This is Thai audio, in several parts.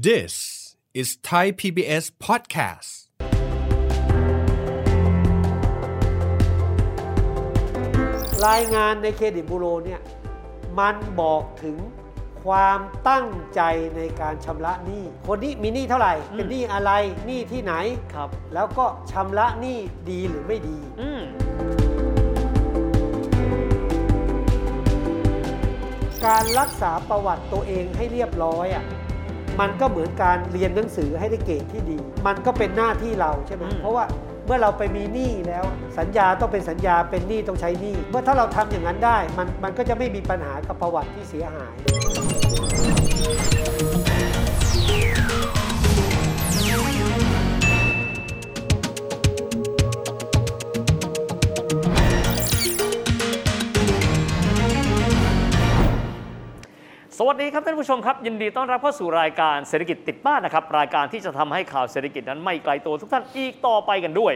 This is Thai PBS podcast. รายงานในเครดิตบูโรเนี่ยมันบอกถึงความตั้งใจในการชำระหนี้ คนนี้มีหนี้เท่าไหร่ เป็นหนี้อะไร หนี้ที่ไหน ครับ แล้วก็ชำระหนี้ดีหรือไม่ดี อืมการรักษาประวัติตัวเองให้เรียบร้อยอะ มันก็เหมือนการเรียนหนังสือให้ได้เกรดที่ดี มันก็เป็นหน้าที่เราใช่ไหมเพราะว่าเมื่อเราไปมีหนี้แล้ว สัญญาต้องเป็นสัญญาเป็นหนี้ต้องใช้หนี้เมื่อถ้าเราทำอย่างนั้นได้ มันมันก็จะไม่มีปัญหากับประวัติที่เสียหาย วัสดีครับท่านผู้ชมครับ ยินดีต้อนรับเข้าสู่รายการเศรษฐกิจติดบ้านนะครับรายการที่จะทำให้ข่าวเศรษฐกิจนั้นไม่ไกลตัวทุกท่านอีกต่อไปกันด้วย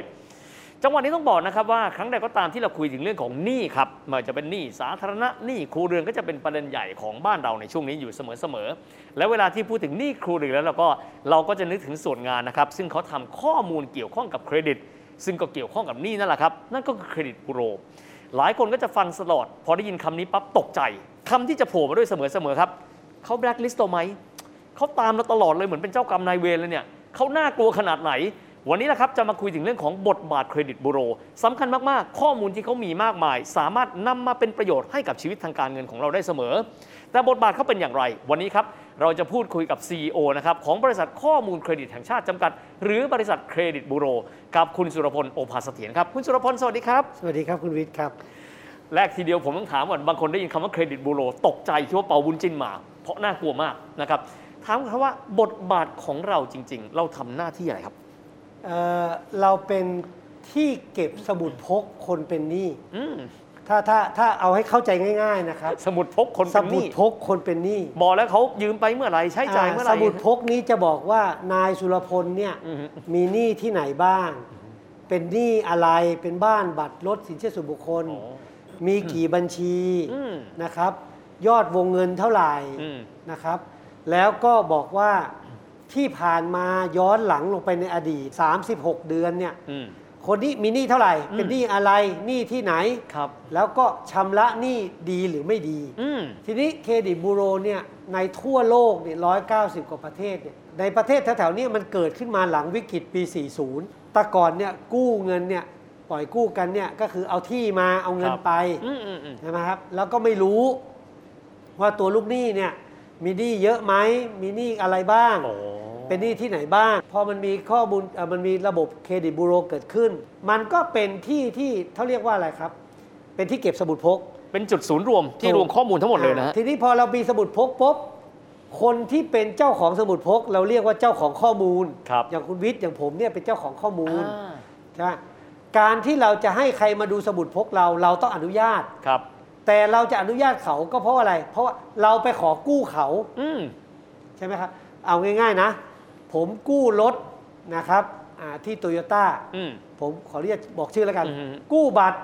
จังหวะนี้ต้องบอกนะครับว่าครั้งใดก็ตามที่เราคุยถึงเรื่องของหนี้ครับไม่ว่าจะเป็นหนี้สาธารณะหนี้ครัวเรือนก็จะเป็นประเด็นใหญ่ของบ้านเราในช่วงนี้อยู่เสมอๆและเวลาที่พูดถึงหนี้ครัวเรือนแล้วเราก็เราก็จะนึกถึงส่วนงานนะครับซึ่งเขาทำข้อมูลเกี่ยวข้องกับเครดิต ซึ่งก็เกี่ยวข้องกับหนี้นั่นแหละครับนั่นก็คือเครดิตบูโรหลายคนก็จะฟังสลอดพอได้ยินคำนี้ปั๊บตกใจ คำที่จะโผล่มาด้วยเสมอๆครับเขาแบล็คลิสต์เราไหมเขาตามเราตลอดเลยเหมือนเป็นเจ้ากรรมนายเวรเลยเนี่ยเขาน่ากลัวขนาดไหน วันนี้นะครับจะมาคุยถึงเรื่องของบทบาทเครดิตบูโรสำคัญมากๆ ข้อมูลที่เขามีมากมาย สามารถนำมาเป็นประโยชน์ให้กับชีวิตทางการเงินของเราได้เสมอ แต่บทบาทเขาเป็นอย่างไร วันนี้ครับเราจะพูดคุยกับ CEO นะครับของบริษัทข้อมูลเครดิตแห่งชาติจำกัด หรือบริษัทเครดิตบูโร กับคุณสุรพลโอภาสเถียรครับ คุณสุรพลสวัสดีครับ สวัสดีครับคุณวิทย์ครับ แรกทีเดียวผมต้องถามก่อนบางคนได้ยินคำว่าเครดิตบูโรตกใจคิดว่าเปาบุญจินมา เพราะน่ากลัวมากนะครับถามครับว่าบทบาทของเราจริง ๆ เราทำหน้าที่อะไรครับเอ่อเราเป็นที่เก็บสมุดพกคนเป็นหนี้อืมถ้าถ้าถ้าเอาให้เข้าใจง่าย ๆนะครับ สมุดพกคนสเป็นหมุดนี้พกคนเป็นหนี้บอกแล้วเขายืมไปเมื่อไหร่ใช้จ่ายเมื่อไหสร่มุดพกนี้จะบอกว่านายสุรพลเนี่ยอือฮึ มีหนี้ที่ไหนบ้าง เป็นหนี้อะไรเป็นบ้านบัตรรถสินเชื่อส่วนบุคคล อ๋อ มีกี่บัญชีอืมนะครับ ยอดวงเงินเท่าไหร่อืมนะครับ แล้วก็บอกว่าที่ผ่านมาย้อนหลังลงไปในอดีต 36 เดือนเนี่ยอืมคนนี้มีหนี้เท่าไหร่อืมเป็นหนี้อะไรหนี้ที่ไหนครับ แล้วก็ชำระหนี้ดีหรือไม่ดีอืมทีนี้เครดิตบูโรเนี่ยในทั่วโลกเนี่ยร้อยเก้าสิบกว่าประเทศเนี่ยในประเทศแถวๆเนี้มันเกิดขึ้นมาหลังวิกฤตปี 40 แต่ก่อนเนี่ยกู้เงินเนี่ย ปล่อยกู้กันเนี่ยก็คือเอาที่มาเอาเงินครับไปอืมอืมอืมใช่ไหมครับแล้วก็ไม่รู้ว่าตัวลูกหนี้เนี่ยมีหนี้เยอะไหมมีหนี้อะไรบ้างโอ้เป็นหนี้ที่ไหนบ้าง พอมันมีข้อมูลเอ่อมันมีระบบเครดิตบูโรเกิดขึ้น มันก็เป็นที่ที่เขาเรียกว่าอะไรครับ เป็นที่เก็บสมุดพก เป็นจุดศูนย์รวมที่รวมข้อมูลทั้งหมดเลยนะฮะอ่าทีนี้พอเรามีสมุดพกปุ๊บคนที่เป็นเจ้าของสมุดพก เราเรียกว่าเจ้าของข้อมูลครับอย่างคุณวิทย์อย่างผมเนี่ยเป็นเจ้าของข้อมูลอ่าใช่ไหม การที่เราจะให้ใครมาดูสมุดพกเราเราต้องอนุญาต ครับ แต่เราจะอนุญาตเขาก็เพราะอะไร เพราะว่าเราไปขอกู้เขา อืม ใช่ไหมครับ เอาง่ายๆนะ ผมกู้รถนะครับอ่าที่โตโยต้าอืม ผมขอเรียกบอกชื่อแล้วกัน อือฮึกู้บัตร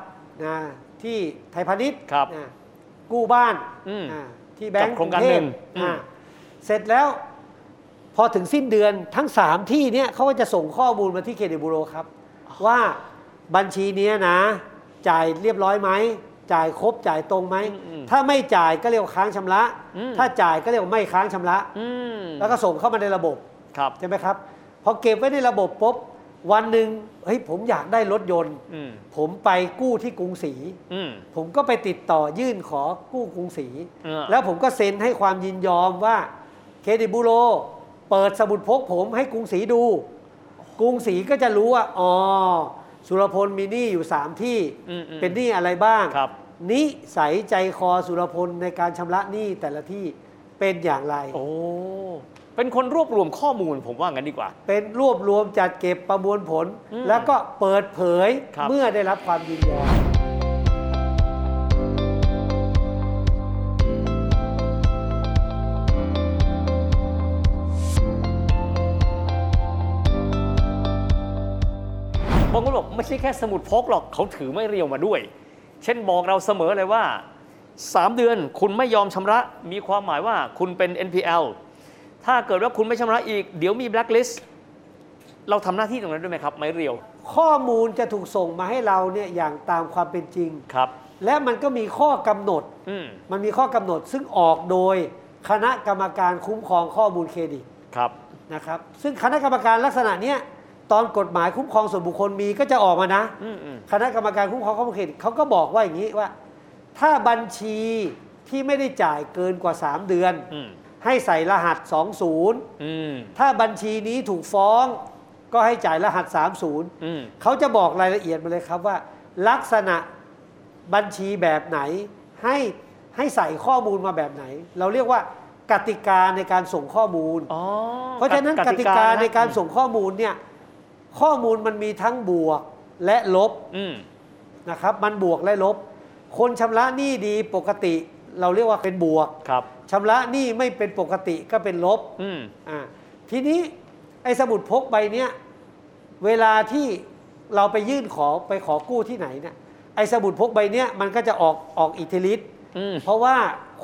นะที่ไทยพาณิชย์ครับนะกู้บ้านอืมอ่าที่แบงกับก์โครงการกเทพหนึ่งอืม อ่าเสร็จแล้ว พอถึงสิ้นเดือนทั้ง 3 ที่เนี่ยเขาก็จะส่งข้อมูลมาที่เครดิตบูโรครับ ว่า บัญชีเนี้ยนะ จ่ายเรียบร้อยไหมจ่ายครบจ่ายตรงไหมอืมถ้าไม่จ่ายก็เรียกว่าค้างชำระ อืม ถ้าจ่ายก็เรียกว่าไม่ค้างชำระ อืมแล้วก็ส่งเข้ามาในระบบ ครับ ใช่ไหมครับพอเก็บไว้ในระบบปุ๊บวันหนึ่งเฮ้ยผมอยากได้รถยนต์ อืมผมไปกู้ที่กรุงศรีอืม ผมก็ไปติดต่อยื่นขอกู้กรุงศรีเออ แล้วผมก็เซ็นให้ความยินยอมว่าเครดิตบูโรเปิดสมุดพกผมให้กรุงศรีดู กรุงศรีก็จะรู้ว่าอ๋อ สุรพลมีหนี้อยู่3ที่อืมอืม เป็นหนี้อะไรบ้าง ครับ นิสัยใจคอสุรพลในการชำระหนี้แต่ละที่เป็นอย่างไร โอ้ เป็นคนรวบรวมข้อมูลผมว่างั้นดีกว่า เป็นรวบรวมจัดเก็บประมวลผล อืมแล้วก็เปิดเผยครับ เมื่อได้รับความยินยอม ไม่ใช่แค่สมุดพกหรอกเขาถือไม่เรียวมาด้วย เช่นบอกเราเสมอเลยว่า 3 เดือนคุณไม่ยอมชำระ มีความหมายว่าคุณเป็น NPL ถ้าเกิดว่าคุณไม่ชำระอีก เดี๋ยวมีแบล็คลิสต์เราทำหน้าที่ตรงนั้นด้วยไหมครับ ไม้เรียว ข้อมูลจะถูกส่งมาให้เราเนี่ยอย่างตามความเป็นจริงครับ และมันก็มีข้อกำหนดอืมมันมีข้อกำหนดซึ่งออกโดยคณะกรรมการคุ้มครองข้อมูลเครดิตครับนะครับ ซึ่งคณะกรรมการลักษณะเนี้ย ตอนกฎหมายคุ้มครองส่วนบุคคลมีก็จะออกมานะ อืมอืมคณะกรรมการคุ้มครองข้อมูลเครดิตเขาก็บอกว่าอย่างนี้ว่า ถ้าบัญชีที่ไม่ได้จ่ายเกินกว่า 3 เดือน อืมให้ใส่รหัส 20 อืมถ้าบัญชีนี้ถูกฟ้องก็ให้จ่ายรหัส30อืมเขาจะบอกรายละเอียดมาเลยครับว่า ลักษณะบัญชีแบบไหน ให้ให้ใส่ข้อมูลมาแบบไหน เราเรียกว่ากติกาในการส่งข้อมูล อ๋อเพราะฉะนั้นกติกาในการส่งข้อมูลเนี่ย ข้อมูลมันมีทั้งบวกและลบอืมนะครับ มันบวกและลบ คนชำระหนี้ดีปกติเราเรียกว่าเป็นบวกครับชำระหนี้ไม่เป็นปกติก็เป็นลบอืมอ่าทีนี้ไอ้สมุดพกใบเนี้ยเวลาที่เราไปยื่นขอไปขอกู้ที่ไหนเนี่ยไอ้สมุดพกใบเนี้ยมันก็จะออกออกอิทธิฤทธิ์อืมเพราะว่า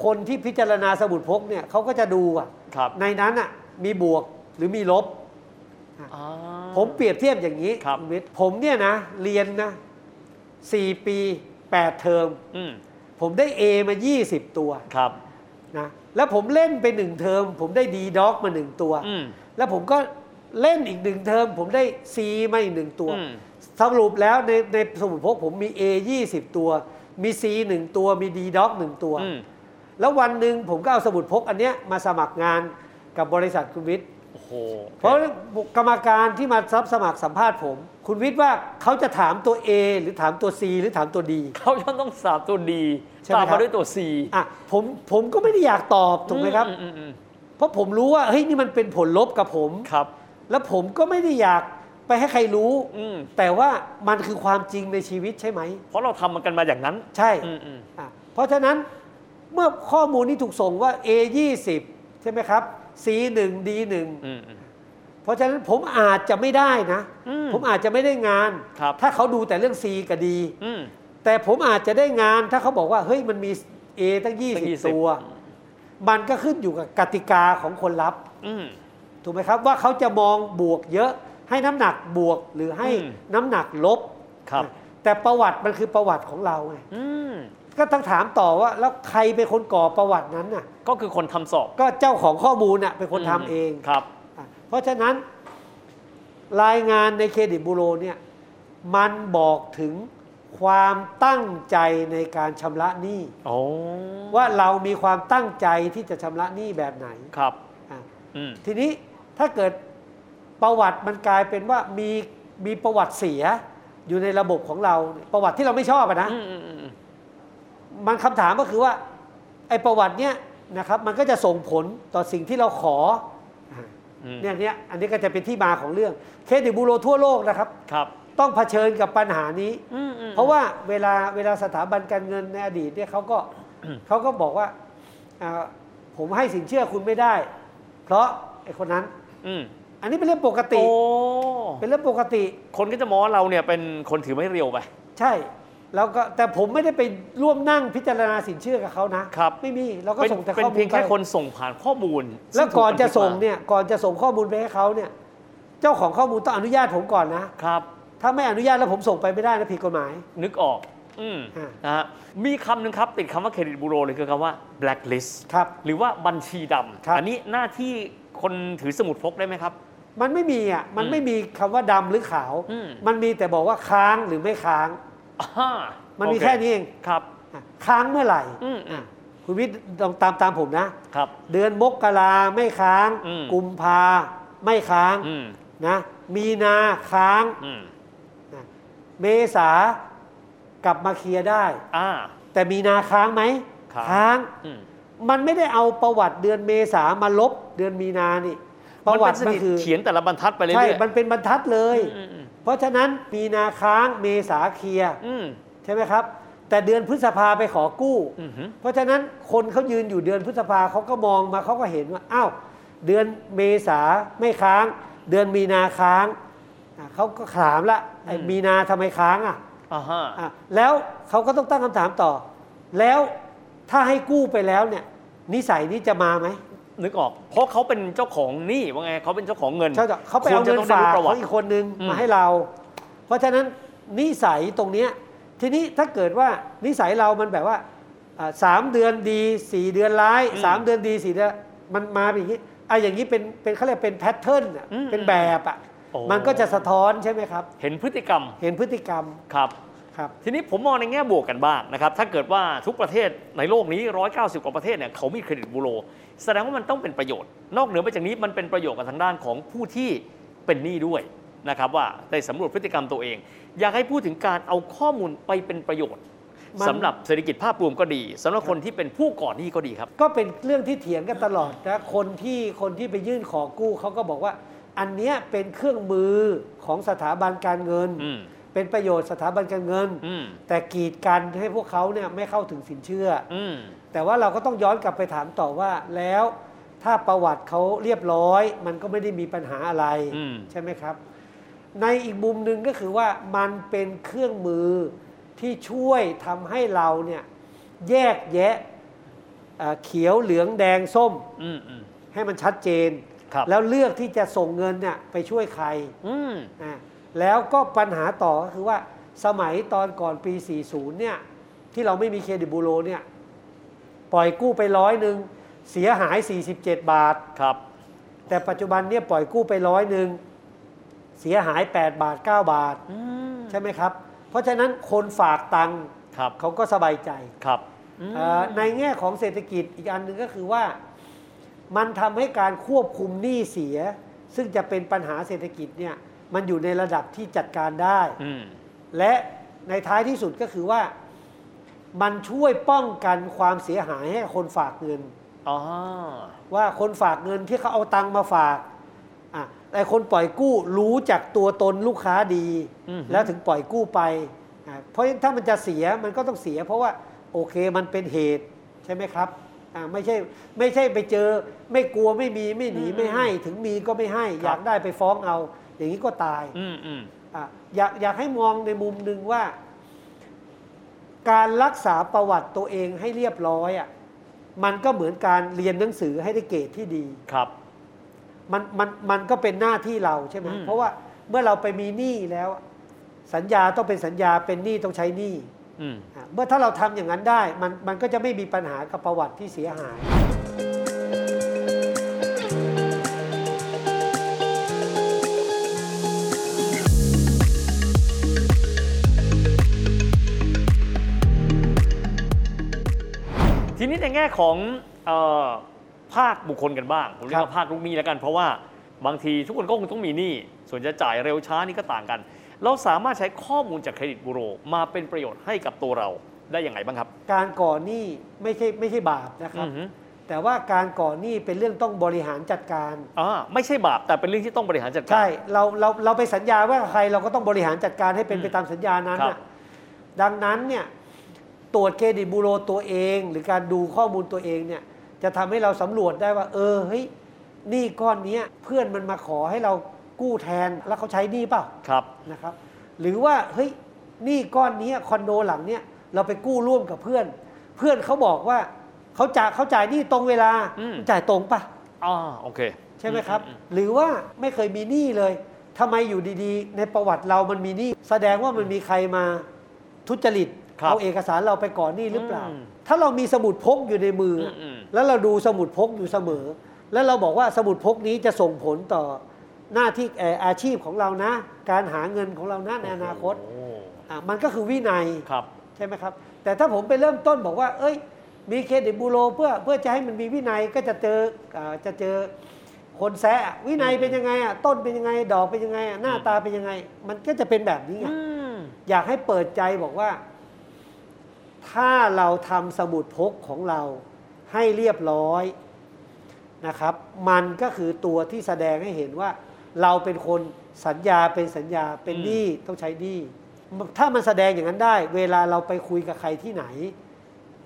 คนที่พิจารณาสมุดพกเนี่ยเขาก็จะดูอะ ครับในนั้นอะมีบวกหรือมีลบ อ่า ผมเปรียบเทียบอย่างนี้ครับ ณวิทย์ผมเนี่ยนะ เรียนนะสี่ปีแปดเทอม อืมผมได้ A มา 20 ตัวครับนะแล้วผมเล่นไปหนึ่งเทอม ผมได้ D Doc มาหนึ่งตัว อืม แล้วผมก็เล่นอีกหนึ่งเทอม ผมได้ C มาอีกหนึ่งตัว อืม สรุปแล้วในในสมุดพกผมมี A 20 ตัว มี C หนึ่งตัวมี D Doc หนึ่งตัว อืมแล้ววันหนึ่งผมก็เอาสมุดพกอันเนี้ยมาสมัครงานกับบริษัทคุณวิทย์ โอ้โหเพราะกรรมการที่มารับสมัครสัมภาษณ์ผม คุณวิทย์ว่าเขาจะถามตัว A หรือถามตัว C หรือถามตัว D เขาจะต้องสาบตัวดีใช่ไหมตามครัมาบด้วยตัว C อะผมผมก็ไม่ได้อยากตอบถูกไหมครับอือือืมเพราะผมรู้ว่าเฮ้ยนี่มันเป็นผลลบกับผมครับ แล้วผมก็ไม่ได้อยากไปให้ใครรู้อืมแต่ว่ามันคือความจริงในชีวิตใช่ไหม เพราะเราทำมันกันมาอย่างนั้น ใช่อืมอืมอะเพราะฉะนั้นเมื่อข้อมูลนี้ถูกส่งว่า A 20ใช่ไหมครับ C 1 D 1อืมอืม เพราะฉะนั้นผมอาจจะไม่ได้นะ อืมผมอาจจะไม่ได้งาน ครับ ถ้าเขาดูแต่เรื่อง C กับ D อืม แต่ผมอาจจะได้งานถ้าเขาบอกว่าเฮ้ยมันมี A ตั้ง ตั้ง20 20 ตัว มันก็ขึ้นอยู่กับกติกาของคนรับ อืม ถูกไหมครับว่าเขาจะมองบวกเยอะให้น้ำหนักบวกหรือให้อืม น้ำหนักลบ ครับ แต่ประวัติมันคือประวัติของเราไง อืม ก็ต้องถามต่อว่าแล้วใครเป็นคนก่อประวัตินั้นน่ะก็คือคนทำสอบก็เจ้าของข้อมูลน่ะเป็นคนทำเองครับอะเพราะฉะนั้นรายงานในเครดิตบูโรเนี่ยมันบอกถึงความตั้งใจในการชำระหนี้โอ้ว่าเรามีความตั้งใจที่จะชำระหนี้แบบไหนครับอะอืมทีนี้ถ้าเกิดประวัติมันกลายเป็นว่ามีมีประวัติเสียอยู่ในระบบของเราประวัติที่เราไม่ชอบอะนะอื มอืมอืมมันคำถามก็คือว่าไอ้ประวัติเนี้ยนะครับมันก็จะส่งผลต่อสิ่งที่เราขออ่าอืมเนี่ยเนี่ยอันนี้ก็จะเป็นที่มาของเรื่องเครดิตบูโรทั่วโลกนะครับครับ ต้องเผชิญกับปัญหานี้อืมอืมเพราะว่าเวลาเวลาสถาบันการเงินในอดีตเนี่ยเขาก็อืมเขาก็บอกว่าอ่าผมให้สินเชื่อคุณไม่ได้ เพราะไอ้คนนั้นอืมอันนี้เป็นเรื่องปกติโอ้เป็นเรื่องปกติ คนก็จะมองว่าเราเนี่ยเป็นคนถือไม่เรียวไป ใช่ แล้วก็แต่ผมไม่ได้ไปร่วมนั่งพิจารณาสินเชื่อกับเขานะครับไม่มีเราก็เป็นส่งแต่เป็นข้อมูลเพียงแค่ไปคนส่งผ่านข้อมูล แล้วซึ่ถูก่อนจะบัทึส่งมาเนี่ยก่อนจะส่งข้อมูลไปให้เขาเนี่ย เจ้าของข้อมูลต้องอนุญาตผมก่อนนะครับ ถ้าไม่อนุญาตแล้วผมส่งไปไม่ได้นะผิดกฎหมาย นึกออกอืมอ่านะฮะมีคำหนึ่งครับ ติดคำว่าเครดิตบูโรเลยคือคำว่า blacklist ครับหรือว่าบัญชีดครับำอันี้หน้าที่คนถือสมุดพกได้ไหมครับมันไม่มีอะ มันอืมไม่มีคำว่าดำหรือขาวอืมมันมีแต่บอกว่าค้างหรือไม่ค้างอ่า มันมีโอเแค่นี้เองครับอะค้างเมื่อไหร่อืมอืมคุณวิทย์ลองตามตามผมนะครับ เดือนมกราไม่ค้างอืมกุมภาไม่ค้างอืมนะ มีนาค้างอืมนะเมษากลับมาเคลียร์ได้อ่าแต่มีนาค้างไหมค้างงอืมมันไม่ได้เอาประวัติเดือนเมษามาลบเดือนมีนานี่ ประวัติมันมันเป็นสคือเขียนแต่ละบรรทัดไปเรื่ใช่อยๆมันเป็นบรรทัดเลยอืมอืมเพราะฉะนั้นมีนาค้างเมษาเคลียร์อืมใช่ไหมครับ แต่เดือนพฤษภาไปขอกู้อืมอืมเพราะฉะนั้นคนเขายืนอยู่เดือนพฤษภาเขาก็มองมาเขาก็เห็นว่าอ้าวเดือนเมษาไม่ค้าง เดือนมีนาค้างอะเขาก็ถามละไอ้มีนาทำไมค้างอะอ่าฮะอะแล้วเขาก็ต้องตั้งคำถามต่อ แล้วถ้าให้กู้ไปแล้วเนี่ย นิสัยนี้จะมาไหม นึกออก เพราะเขาเป็นเจ้าของหนี้ว่าไงเขาเป็นเจ้าของเงินใช่จ้ะเขาไปเอาคุณจะเงินต้องได้ฝากรู้ประวัขอติงอีกคนนึงอืมมาให้เรา เพราะฉะนั้นนิสัยตรงเนี้ยทีนี้ถ้าเกิดว่านิสัยเรามันแบบว่าอ่าสามเดือนดีสี่เดือนร้ายสามเดือนดีสี่เดือนมันมาแบบนี้อะอย่างนี้เป็นเป็นเขาเรียกเป็น pattern อะเป็นแบบอะโอ้มันก็จะสะท้อนใช่ไหมครับ เห็นพฤติกรรมเห็นพฤติกรรมครับครับทีนี้ผมมองในแง่บวกกันบ้างนะครับ ถ้าเกิดว่าทุกประเทศในโลกนี้ 190 กว่าประเทศเนี่ยเขามีเครดิตบูโร แสดงว่ามันต้องเป็นประโยชน์ นอกเหนือไปจากนี้มันเป็นประโยชน์กับทางด้านของผู้ที่เป็นหนี้ด้วยนะครับว่าได้สำรวจพฤติกรรมตัวเอง อยากให้พูดถึงการเอาข้อมูลไปเป็นประโยชน์มัน สำหรับเศรษฐกิจภาพรวมก็ดีสำหรับคนที่เป็นผู้ก่อหนี้ก็ดีครับ ก็เป็นเรื่องที่เถียงกันตลอดนะคนที่คนที่ไปยื่นขอกู้เขาก็บอกว่า อันเนี้ยเป็นเครื่องมือของสถาบันการเงิน อืมเป็นประโยชน์สถาบันการเงิน อืมแต่กีดกันให้พวกเขาเนี่ยไม่เข้าถึงสินเชื่อออืม แต่ว่าเราก็ต้องย้อนกลับไปถามต่อว่าแล้วถ้าประวัติเขาเรียบร้อย มันก็ไม่ได้มีปัญหาอะไรอืมใช่ไหมครับ ในอีกมุมหนึ่งก็คือว่ามันเป็นเครื่องมือที่ช่วยทำให้เราเนี่ยแยกแยะเอ่อเขียวเหลืองแดงส้มอืมอืมให้มันชัดเจนครับแล้วเลือกที่จะส่งเงินเนี่ยไปช่วยใครอืมอะแล้วก็ปัญหาต่อก็คือว่าสมัยตอนก่อนปี 40 เนี่ย ที่เราไม่มีเครดิตบูโรเนี่ย ปล่อยกู้ไปร้อยหนึ่งเสียหาย 47 บาท ครับ แต่ปัจจุบันเนี่ยปล่อยกู้ไปร้อยหนึ่งเสียหาย 8 บาท 9 บาท อืมใช่ไหมครับ เพราะฉะนั้นคนฝากตังค์ครับเขาก็สบายใจครับอืมเอ่อในแง่ของเศรษฐกิจอีกอันหนึ่งก็คือว่า มันทำให้การควบคุมหนี้เสีย ซึ่งจะเป็นปัญหาเศรษฐกิจเนี่ยมันอยู่ในระดับที่จัดการได้ อืม และในท้ายที่สุดก็คือว่า มันช่วยป้องกันความเสียหายให้กับคนฝากเงินอ๋อว่าคนฝากเงินที่เขาเอาตังค์มาฝากอะแต่คนปล่อยกู้รู้จักตัวตนลูกค้าดีอืมแล้วถึงปล่อยกู้ไปอะเพราะถ้ามันจะเสียมันก็ต้องเสีย เพราะว่าโอเคมันเป็นเหตุใช่ไหมครับอะไม่ใช่ไม่ใช่ไปเจอไม่กลัวไม่มีไม่หนีไม่ให้ ถึงมีก็ไม่ให้ อยากได้ไปฟ้องเอา อย่างนี้ก็ตายอืมอืมอะอยากอยากให้มองในมุมหนึ่งว่า การรักษาประวัติตัวเองให้เรียบร้อยอะมันก็เหมือนการเรียนหนังสือให้ได้เกรดที่ดี ครับ มันมันมันก็เป็นหน้าที่เราใช่ไหมอืม เพราะว่าเมื่อเราไปมีหนี้แล้วสัญญาต้องเป็นสัญญาเป็นหนี้ต้องใช้หนี้ อืม อะเมื่อถ้าเราทำอย่างนั้นได้มันมันก็จะไม่มีปัญหากับประวัติที่เสียหาย ในแง่ของเออภาคบุคคลกันบ้าง ผมเรียกครัว่าบภาคลูกหนี้แล้วกัน เพราะว่าบางทีทุกคนก็คงต้องมีหนี้ ส่วนจะจ่ายเร็วช้านี่ก็ต่างกัน เราสามารถใช้ข้อมูลจากเครดิตบูโร มาเป็นประโยชน์ให้กับตัวเราได้อย่างไรบ้างครับ การก่อหนี้ไม่ใช่ไม่ใช่บาปนะครับอือฮึแต่ว่าการก่อหนี้เป็นเรื่องต้องบริหารจัดการอ่าไม่ใช่บาปแต่เป็นเรื่องที่ต้องบริหารจัดการ ใช่ เราเราเราไปสัญญาว่าใครเราก็ต้องบริหารจัดการให้เป็นไปตามสัญญานั้นครับน่ะดังนั้นเนี่ยต รวจเครดิตบูโรตัวเอง หรือการดูข้อมูลตัวเองเนี่ยจะทำให้เราสำรวจได้ว่า เออเฮ้ยหนี้ก้อนเนี้ยเพื่อนมันมาขอให้เรากู้แทนแล้วเขาใช้หนี้เปล่าครับนะครับ หรือว่าเฮ้ยหนี้ก้อนเนี้ยคอนโดหลังเนี้ยเราไปกู้ร่วมกับเพื่อน เพื่อนเขาบอกว่าเขาจ่ายเขาจ่ายหนี้ตรงเวลาอืมจ่ายตรงปะอ่าโอเค ใช่ไหมครับอืมหรือว่าไม่เคยมีหนี้เลยทำไมอยู่ดีๆ ในประวัติเรามันมีหนี้แสดงว่ามันมีใครมาทุจริตครับ เอาเอกสารเราไปก่อนหนี้หรือเปล่าอืมถ้าเรามีสมุดพกอยู่ในมืออมอืมแล้วเราดูสมุดพกอยู่เสมอ แล้วเราบอกว่าสมุดพกนี้จะส่งผลต่อหน้าที่เอ่ออาชีพของเรานะ การหาเงินของเรานะในอนาคตโอ้อะมันก็คือวินัยครับใช่ไหมครับ แต่ถ้าผมไปเริ่มต้นบอกว่า เอ้ย มีเครดิตบูโรเพื่อเพื่อจะให้มันมีวินัยก็จะเจออ่าจะเจอคนแซะวินัยเป็นยังไงอะต้นเป็นยังไง ดอกเป็นยังไงอะหน้าตาเป็นยังไง มันก็จะเป็นแบบนี้ไงอืมอยากให้เปิดใจบอกว่า ถ้าเราทำสมุดพกของเราให้เรียบร้อยนะครับ มันก็คือตัวที่แสดงให้เห็นว่า เราเป็นคนสัญญาเป็นสัญญาเป็นหนี้ต้องใช้หนี้ถ้ามันแสดงอย่างนั้นได้ เวลาเราไปคุยกับใครที่ไหน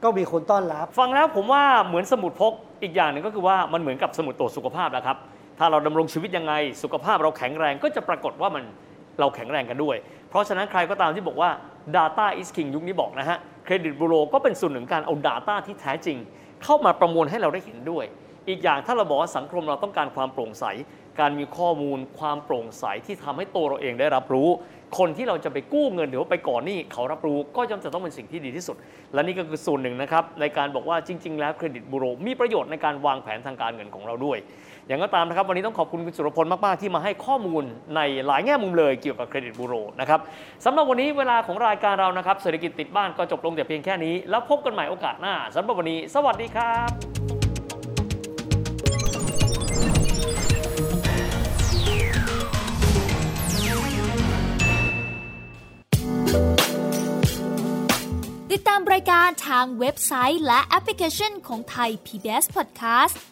ก็มีคนต้อนรับ ฟังแล้วผมว่าเหมือนสมุดพกอีกอย่างหนึ่งก็คือว่ามันเหมือนกับสมุดตรวจสุขภาพนะครับ ถ้าเราดำรงชีวิตยังไง สุขภาพเราแข็งแรงก็จะปรากฏว่ามันเราแข็งแรงกันด้วย เพราะฉะนั้นใครก็ตามที่บอกว่า Data is king ยุคนี้บอกนะฮะเครดิตบูโรก็เป็นส่วนหนึ่งการเอา Data ที่แท้จริง เข้ามาประมวลให้เราได้เห็นด้วย อีกอย่างถ้าเราบอกว่าสังคมเราต้องการความโปร่งใส การมีข้อมูลความโปร่งใสที่ทำให้ตัวเราเองได้รับรู้ คนที่เราจะไปกู้เงินหรือว่าไปก่อนหนี้เขารับรู้ก็ย่อมจะต้องเป็นสิ่งที่ดีที่สุด และนี่ก็คือส่วนหนึ่งนะครับในการบอกว่าจริง ๆ แล้วเครดิตบูโรมีประโยชน์ในการวางแผนทางการเงินของเราด้วย อย่างก็ตามนะครับวันนี้ต้องขอบคุณคุณสุรพลมาก ๆ ที่มาให้ข้อมูลในหลายแง่มุมเลยเกี่ยวกับเครดิตบูโรนะครับสำหรับวันนี้เวลาของรายการเรานะครับเศรษฐกิจติดบ้านก็จบลงแต่เพียงแค่นี้ แล้วพบกันใหม่โอกาสหน้าสำหรับวันนี้ สวัสดีครับติดตามรายการทางเว็บไซต์และแอปพลิเคชันของไทย PBS Podcast